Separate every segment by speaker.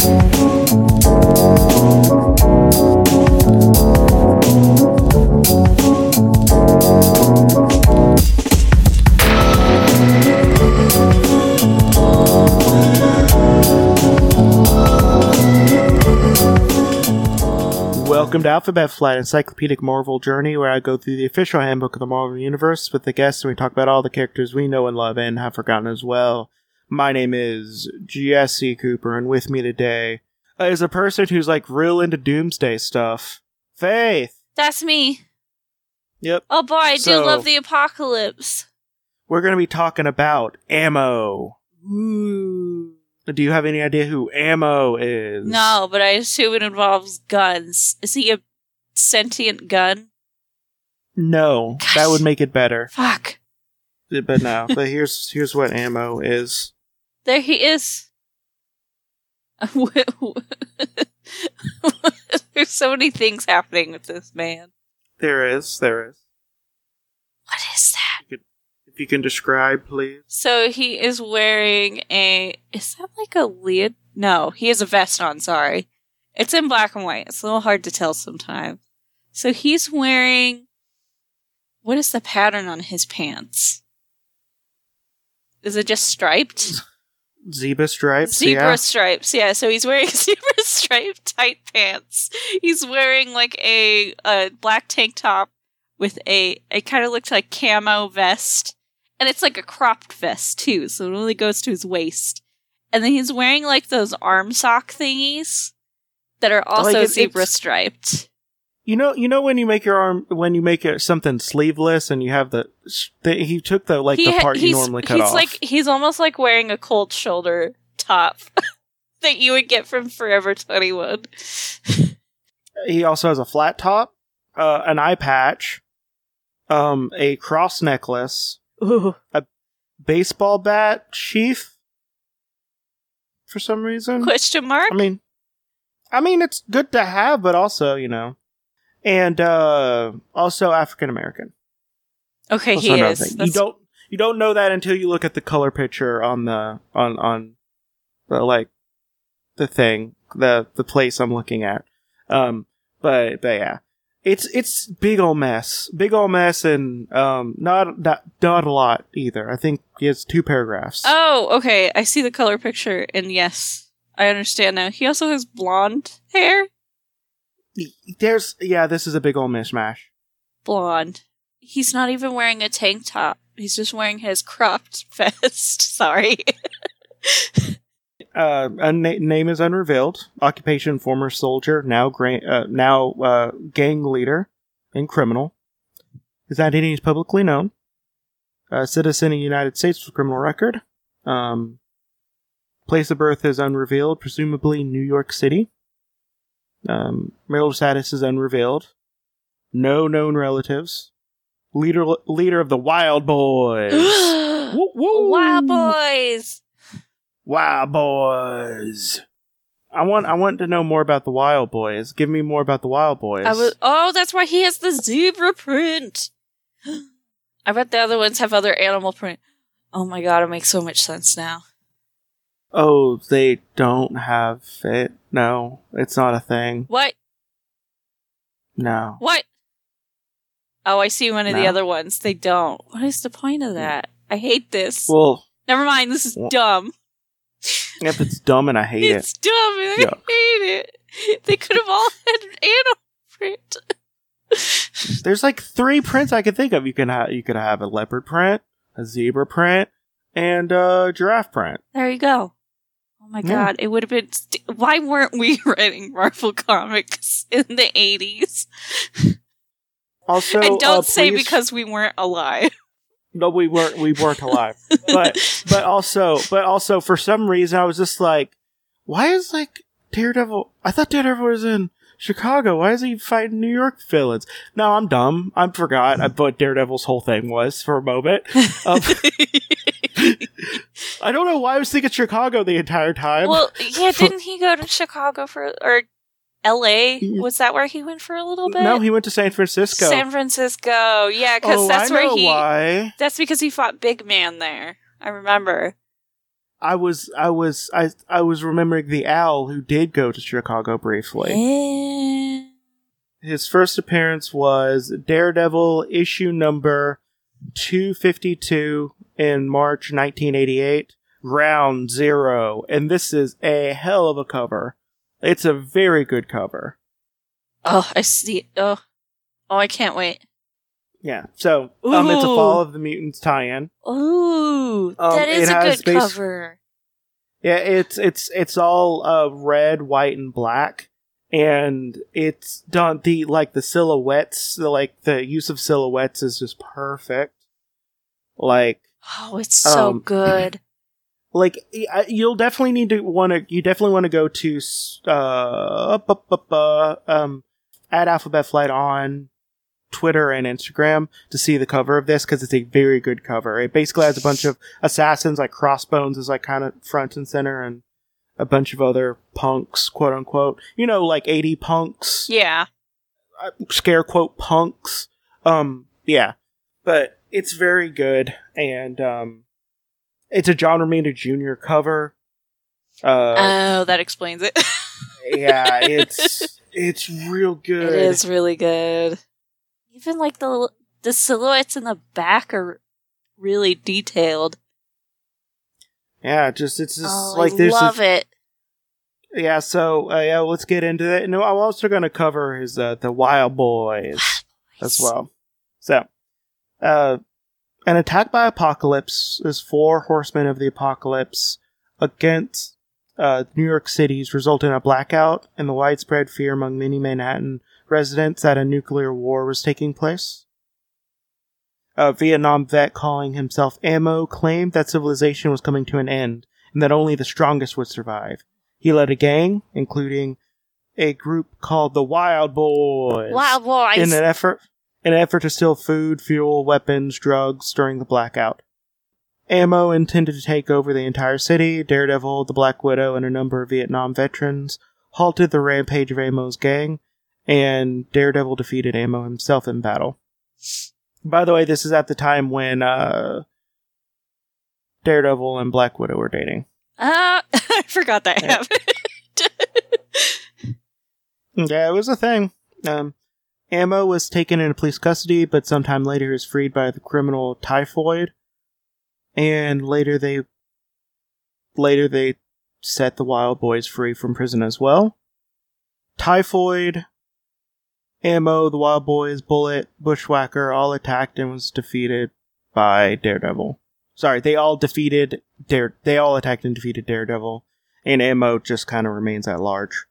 Speaker 1: Thank you. Welcome to Alphabet Flight, encyclopedic Marvel journey, where I go through the official handbook of the Marvel Universe with the guests, and we talk about all the characters we know and love and have forgotten as well. My name is Jesse Cooper, and with me today uh, is a person who's like real into doomsday stuff. Faith.
Speaker 2: That's me.
Speaker 1: Yep.
Speaker 2: Oh boy, I do love the apocalypse.
Speaker 1: We're going to be talking about Ammo.
Speaker 2: Ooh.
Speaker 1: Do you have any idea who Ammo is?
Speaker 2: No, but I assume it involves guns. Is he a sentient gun?
Speaker 1: No, that would make it better.
Speaker 2: Fuck.
Speaker 1: But no. but here's here's what Ammo is.
Speaker 2: There he is. There's so many things happening with this man.
Speaker 1: There is. There is.
Speaker 2: What is that?
Speaker 1: You can describe, please.
Speaker 2: So he is wearing a. Is that like a lid? No, he has a vest on, sorry. It's in black and white. It's a little hard to tell sometimes. So he's wearing. What is the pattern on his pants? Is it just striped?
Speaker 1: Zebra stripes.
Speaker 2: Zebra
Speaker 1: yeah.
Speaker 2: stripes, yeah. So he's wearing zebra striped tight pants. He's wearing like a, a black tank top with a it kind of looks like camo vest, and it's like a cropped vest too, so it only goes to his waist. And then he's wearing like those arm sock thingies that are also
Speaker 1: Like, it-
Speaker 2: zebra
Speaker 1: it's-
Speaker 2: striped.
Speaker 1: You know, you know when you make your arm when you make it something sleeveless and you have the, the he took the like the part you normally cut
Speaker 2: he's
Speaker 1: off.
Speaker 2: like he's almost like wearing a cold shoulder top that you would get from Forever Twenty One.
Speaker 1: he also has a flat top, uh, an eye patch, um, a cross necklace,
Speaker 2: Ooh.
Speaker 1: baseball bat sheath. For some reason,
Speaker 2: Question mark?
Speaker 1: I mean, I mean it's good to have, but also you know, and uh also African American.
Speaker 2: Okay,
Speaker 1: Also
Speaker 2: he is.
Speaker 1: thing. You don't you don't know that until you look at the color picture on the on on the like the thing the the place I'm looking at. Um, but but yeah, it's it's big old mess, big old mess, and um not not not a lot either. I think he has two paragraphs.
Speaker 2: Oh, okay. I see the color picture, and yes, I understand now. He also has blonde hair.
Speaker 1: There's yeah, this is a big old mishmash.
Speaker 2: Blonde. He's not even wearing a tank top. He's just wearing his cropped vest. Sorry.
Speaker 1: uh, a na- name is unrevealed. Occupation: former soldier, now gra- uh, now uh, gang leader and criminal. His identity is publicly known. A citizen of the United States with criminal record. Um, place of birth is unrevealed, presumably New York City. Um, marital status is unrevealed. No known relatives. Leader leader of the Wild Boys. Woo, woo.
Speaker 2: Wild boys.
Speaker 1: Wild Boys. I want I want to know more about the Wild Boys. Give me more about the Wild Boys.
Speaker 2: I was. Oh, that's why he has the zebra print. I bet the other ones have other animal print. Oh my god, it makes so much sense now.
Speaker 1: oh, they don't have it. No, it's not a thing.
Speaker 2: What?
Speaker 1: No.
Speaker 2: What? Oh, I see one of the other ones. They don't. What is the point of that? I hate this.
Speaker 1: Well,
Speaker 2: Never mind. This is
Speaker 1: Well-
Speaker 2: dumb.
Speaker 1: if it's dumb and I hate it.
Speaker 2: It's dumb and I hate it. They could have all had animal print.
Speaker 1: There's like three prints I could think of. You can have you could have a leopard print, a zebra print, and a giraffe print.
Speaker 2: There you go. Oh my
Speaker 1: Yeah.
Speaker 2: god, it would have been. St- Why weren't we writing Marvel comics in the 80s?
Speaker 1: Also,
Speaker 2: and don't
Speaker 1: uh,
Speaker 2: say
Speaker 1: please-
Speaker 2: because we weren't alive.
Speaker 1: No, we weren't. We weren't alive. but but also but also for some reason I was just like, why is like Daredevil? I thought Daredevil was in Chicago. Why is he fighting New York villains? No, I'm dumb. I forgot I- what Daredevil's whole thing was for a moment. Um, I don't know why I was thinking Chicago the entire time.
Speaker 2: well, yeah, didn't he go to Chicago for. or LA? Was that where he went for a little bit?
Speaker 1: no, he went to San Francisco.
Speaker 2: San Francisco. Yeah, because
Speaker 1: oh,
Speaker 2: that's
Speaker 1: I
Speaker 2: where he.
Speaker 1: why.
Speaker 2: That's because he fought Big Man there. I remember.
Speaker 1: I was I was I I was remembering the owl who did go to Chicago briefly. His first appearance was Daredevil issue number 252 in March 1988, round 0, and this is a hell of a cover. It's a very good cover.
Speaker 2: Oh, I see. Oh, oh, I can't wait.
Speaker 1: Yeah. So, um it's a Fall of the Mutants tie-in.
Speaker 2: Ooh,
Speaker 1: Um,
Speaker 2: that is a good
Speaker 1: base-
Speaker 2: cover.
Speaker 1: Yeah, it's it's it's all uh red, white and black and it's done the like the silhouettes, the like the use of silhouettes is just perfect. Like
Speaker 2: Oh, it's so
Speaker 1: Um,
Speaker 2: good.
Speaker 1: Like you'll definitely need to want to you definitely want to go to s- uh up, up, up, uh, um at alphabet flight on twitter and instagram to see the cover of this because it's a very good cover it basically has a bunch of assassins like crossbones is like kind of front and center and a bunch of other punks quote unquote you know like 80 punks
Speaker 2: Yeah.
Speaker 1: uh, scare quote punks. Um, yeah, but it's very good, and um, it's a John Romita Jr. cover. Uh,
Speaker 2: oh, that explains it.
Speaker 1: yeah, it's it's real good.
Speaker 2: It is really good. Even like the the silhouettes in the back are really detailed.
Speaker 1: Yeah, just it's just
Speaker 2: oh,
Speaker 1: like
Speaker 2: I
Speaker 1: there's
Speaker 2: love
Speaker 1: a,
Speaker 2: it.
Speaker 1: yeah. So uh, yeah, let's get into it. And I'm also going to cover his uh, the Wild Boys. as well. So, uh, an attack by Apocalypse is four horsemen of the apocalypse against uh, New York City's result in a blackout and the widespread fear among many Manhattan residents that a nuclear war was taking place. A Vietnam vet calling himself Ammo claimed that civilization was coming to an end and that only the strongest would survive. He led a gang, including a group called the Wild Boys
Speaker 2: Wild boys.
Speaker 1: in an effort an effort to steal food, fuel, weapons, drugs during the blackout. Ammo intended to take over the entire city. Daredevil, the Black Widow, and a number of Vietnam veterans halted the rampage of Ammo's gang, and Daredevil defeated Ammo himself in battle. By the way, this is at the time when uh, Daredevil and Black Widow were dating.
Speaker 2: Ah, I forgot that
Speaker 1: Yeah.
Speaker 2: happened.
Speaker 1: Yeah, it was a thing. Um, Ammo was taken into police custody, but sometime later he was freed by the criminal Typhoid, and later they later they set the Wild Boys free from prison as well. Typhoid, Ammo, the Wild Boys, Bullet, Bushwhacker all attacked and was defeated by Daredevil. Sorry, they all defeated Dare. They all attacked and defeated Daredevil, and Ammo just kind of remains at large.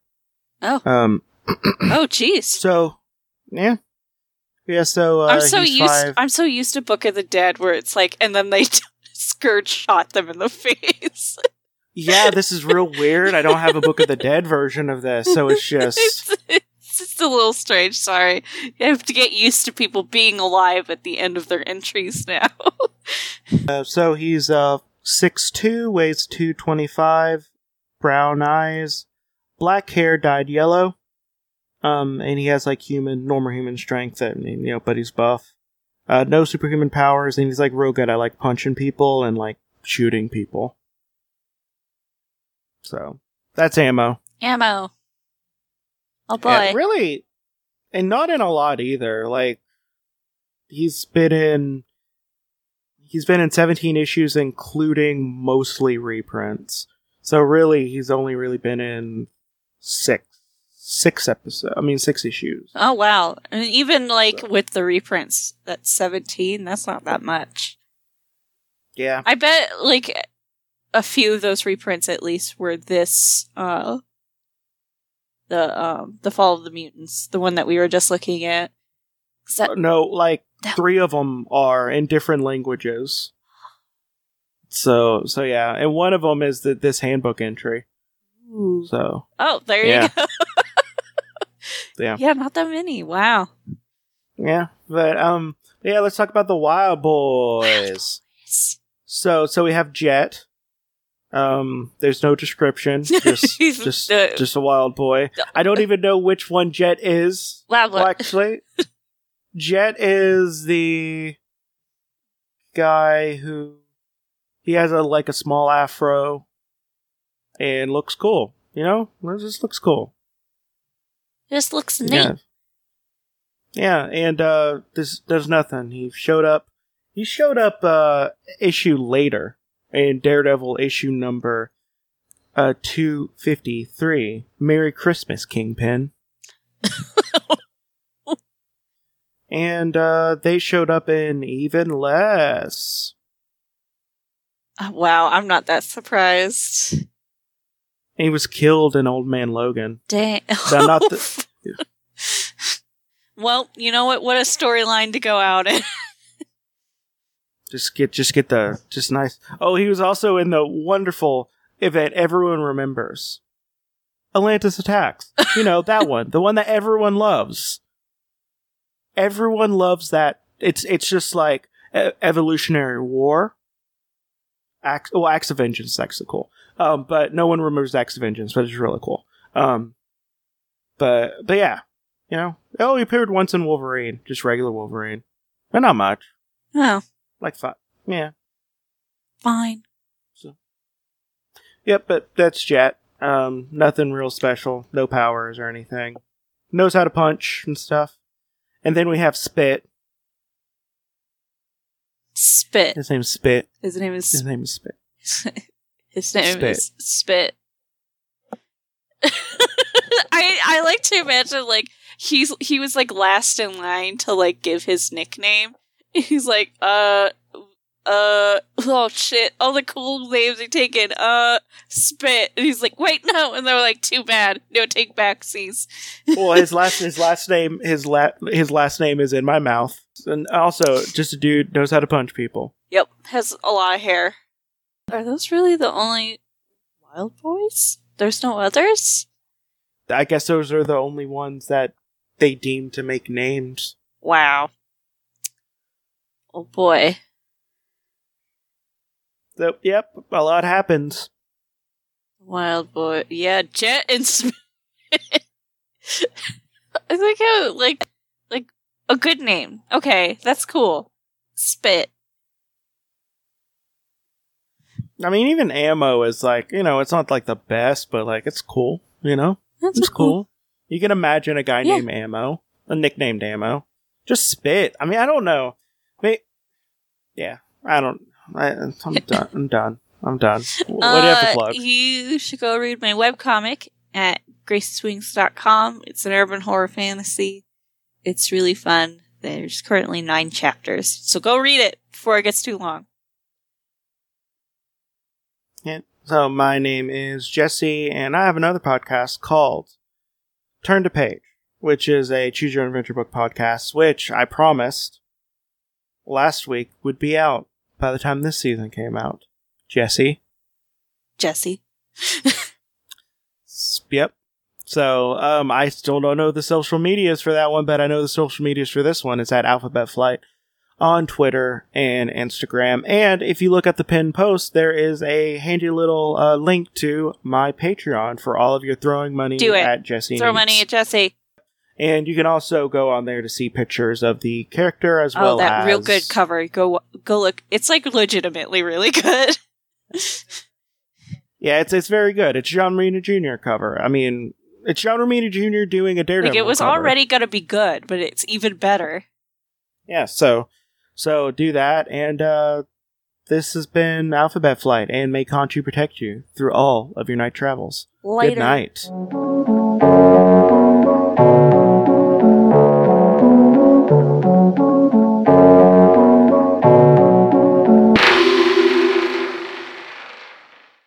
Speaker 2: Oh.
Speaker 1: Um.
Speaker 2: oh, jeez.
Speaker 1: So, yeah, yeah. So uh,
Speaker 2: I'm so used.
Speaker 1: five.
Speaker 2: I'm so used to Book of the Dead, where it's like, and then they Scourge shot them in the face.
Speaker 1: Yeah, this is real weird. I don't have a Book of the Dead version of this, so it's just
Speaker 2: it's, it's just a little strange. Sorry, you have to get used to people being alive at the end of their entries now.
Speaker 1: uh, so he's uh six two, weighs two twenty five, brown eyes, black hair dyed yellow. Um, and he has like human, normal human strength, and you know, but he's buff. Uh, no superhuman powers, and he's like real good at like punching people and like shooting people. So that's ammo.
Speaker 2: Ammo. Oh boy.
Speaker 1: And really, and not in a lot either. Like he's been in he's been in 17 issues including mostly reprints. So really he's only really been in 6 6 episodes. I mean 6 issues.
Speaker 2: Oh wow! And even like with the reprints, that's seventeen. That's not that much.
Speaker 1: Yeah.
Speaker 2: I bet like a few of those reprints at least were this uh the um the Fall of the Mutants, the one that we were just looking at. that-
Speaker 1: No, like
Speaker 2: That-
Speaker 1: 3 of them are in different languages. So so yeah, and one of them is the, this handbook entry.
Speaker 2: Ooh.
Speaker 1: So
Speaker 2: Oh, there
Speaker 1: Yeah.
Speaker 2: you go.
Speaker 1: Yeah.
Speaker 2: Yeah, not that many. Wow.
Speaker 1: yeah, but um yeah, let's talk about the Wild Boys. So so we have Jet. Um, there's no description. Just
Speaker 2: He's
Speaker 1: just
Speaker 2: the-
Speaker 1: just a wild boy. I don't even know which one Jet is.
Speaker 2: Wow.
Speaker 1: Well, actually, Jet is the guy who he has a like a small afro, and looks cool. You know, it just looks cool.
Speaker 2: Just looks neat.
Speaker 1: Yeah. Yeah, and uh this does nothing. He showed up he showed up uh issue later in Daredevil issue number uh two fifty three. Merry Christmas, Kingpin. and uh they showed up in even less.
Speaker 2: Uh, Wow, I'm not that surprised.
Speaker 1: And he was killed in Old Man Logan.
Speaker 2: Dang.
Speaker 1: No, not the-
Speaker 2: well, you know what? What a storyline to go out in.
Speaker 1: Just get just get the just nice. Oh, he was also in the wonderful event everyone remembers. Atlantis attacks. You know, that one. The one that everyone loves. Everyone loves that. It's it's just like evolutionary war. Acts, well, Acts of Vengeance is actually cool. Um, but no one remembers Acts of Vengeance, but it's really cool. Um, but but yeah, you know, oh, he appeared once in Wolverine, just regular Wolverine, but not much,
Speaker 2: oh,
Speaker 1: like five. Yeah,
Speaker 2: fine.
Speaker 1: So, yep, but that's Jet. Um, nothing real special, no powers or anything. Knows how to punch and stuff. And then we have Spit.
Speaker 2: Spit.
Speaker 1: His name's Spit.
Speaker 2: His name is.
Speaker 1: His name is Spit.
Speaker 2: His name
Speaker 1: Spit.
Speaker 2: is Spit. I I like to imagine like he's he was like last in line to like give his nickname. He's like, uh, uh, oh shit, all the cool names are taken. Uh, spit, and he's like, wait, no, and they're like, too bad, no take backsies.
Speaker 1: Well, his last his last name his la- his last name is in my mouth. And also, just a dude knows how to punch people.
Speaker 2: Yep, has a lot of hair. Are those really the only Wild Boys? There's no others.
Speaker 1: I guess those are the only ones that they deem to make names.
Speaker 2: Wow. Oh boy.
Speaker 1: So, yep, a lot happens.
Speaker 2: Wild boy. Yeah, Jet and Smith. I think how like like a good name. Okay, that's cool. Spit.
Speaker 1: I mean, even ammo is like you know, it's not like the best, but like it's cool. You know,
Speaker 2: That's
Speaker 1: it's cool. You can imagine a guy
Speaker 2: Yeah.
Speaker 1: named Ammo, a nicknamed Ammo. Just spit. I mean, I don't know. May yeah, I don't. I, I'm done. I'm done. I'm done. What do you have to
Speaker 2: Uh,
Speaker 1: plug?
Speaker 2: You should go read my webcomic at graceswings.com. It's an urban horror fantasy. It's really fun. There's currently nine chapters. So go read it before it gets too long.
Speaker 1: Yeah. So my name is Jesse, and I have another podcast called Turn to Page, which is a choose your own adventure book podcast, which I promised last week would be out by the time this season came out. Jesse.
Speaker 2: Jesse.
Speaker 1: Yep. So um, I still don't know the social medias for that one, but I know the social medias for this one. It's at Alphabet Flight on Twitter and Instagram. And if you look at the pinned post, there is a handy little uh, link to my Patreon for all of your throwing money
Speaker 2: Do it.
Speaker 1: at Jesse.
Speaker 2: Throw
Speaker 1: Needs.
Speaker 2: money at Jesse.
Speaker 1: And you can also go on there to see pictures of the character as well.
Speaker 2: Oh, that
Speaker 1: as
Speaker 2: real good cover. Go go look. It's like legitimately really good.
Speaker 1: Yeah, it's it's very good. It's John Romita Jr. cover. I mean, it's John Romita Jr. doing a Daredevil.
Speaker 2: like it was
Speaker 1: cover.
Speaker 2: already gonna be good, but it's even better.
Speaker 1: yeah so so do that and uh this has been alphabet flight and may Khonshu protect you through all of your night travels
Speaker 2: Later.
Speaker 1: good night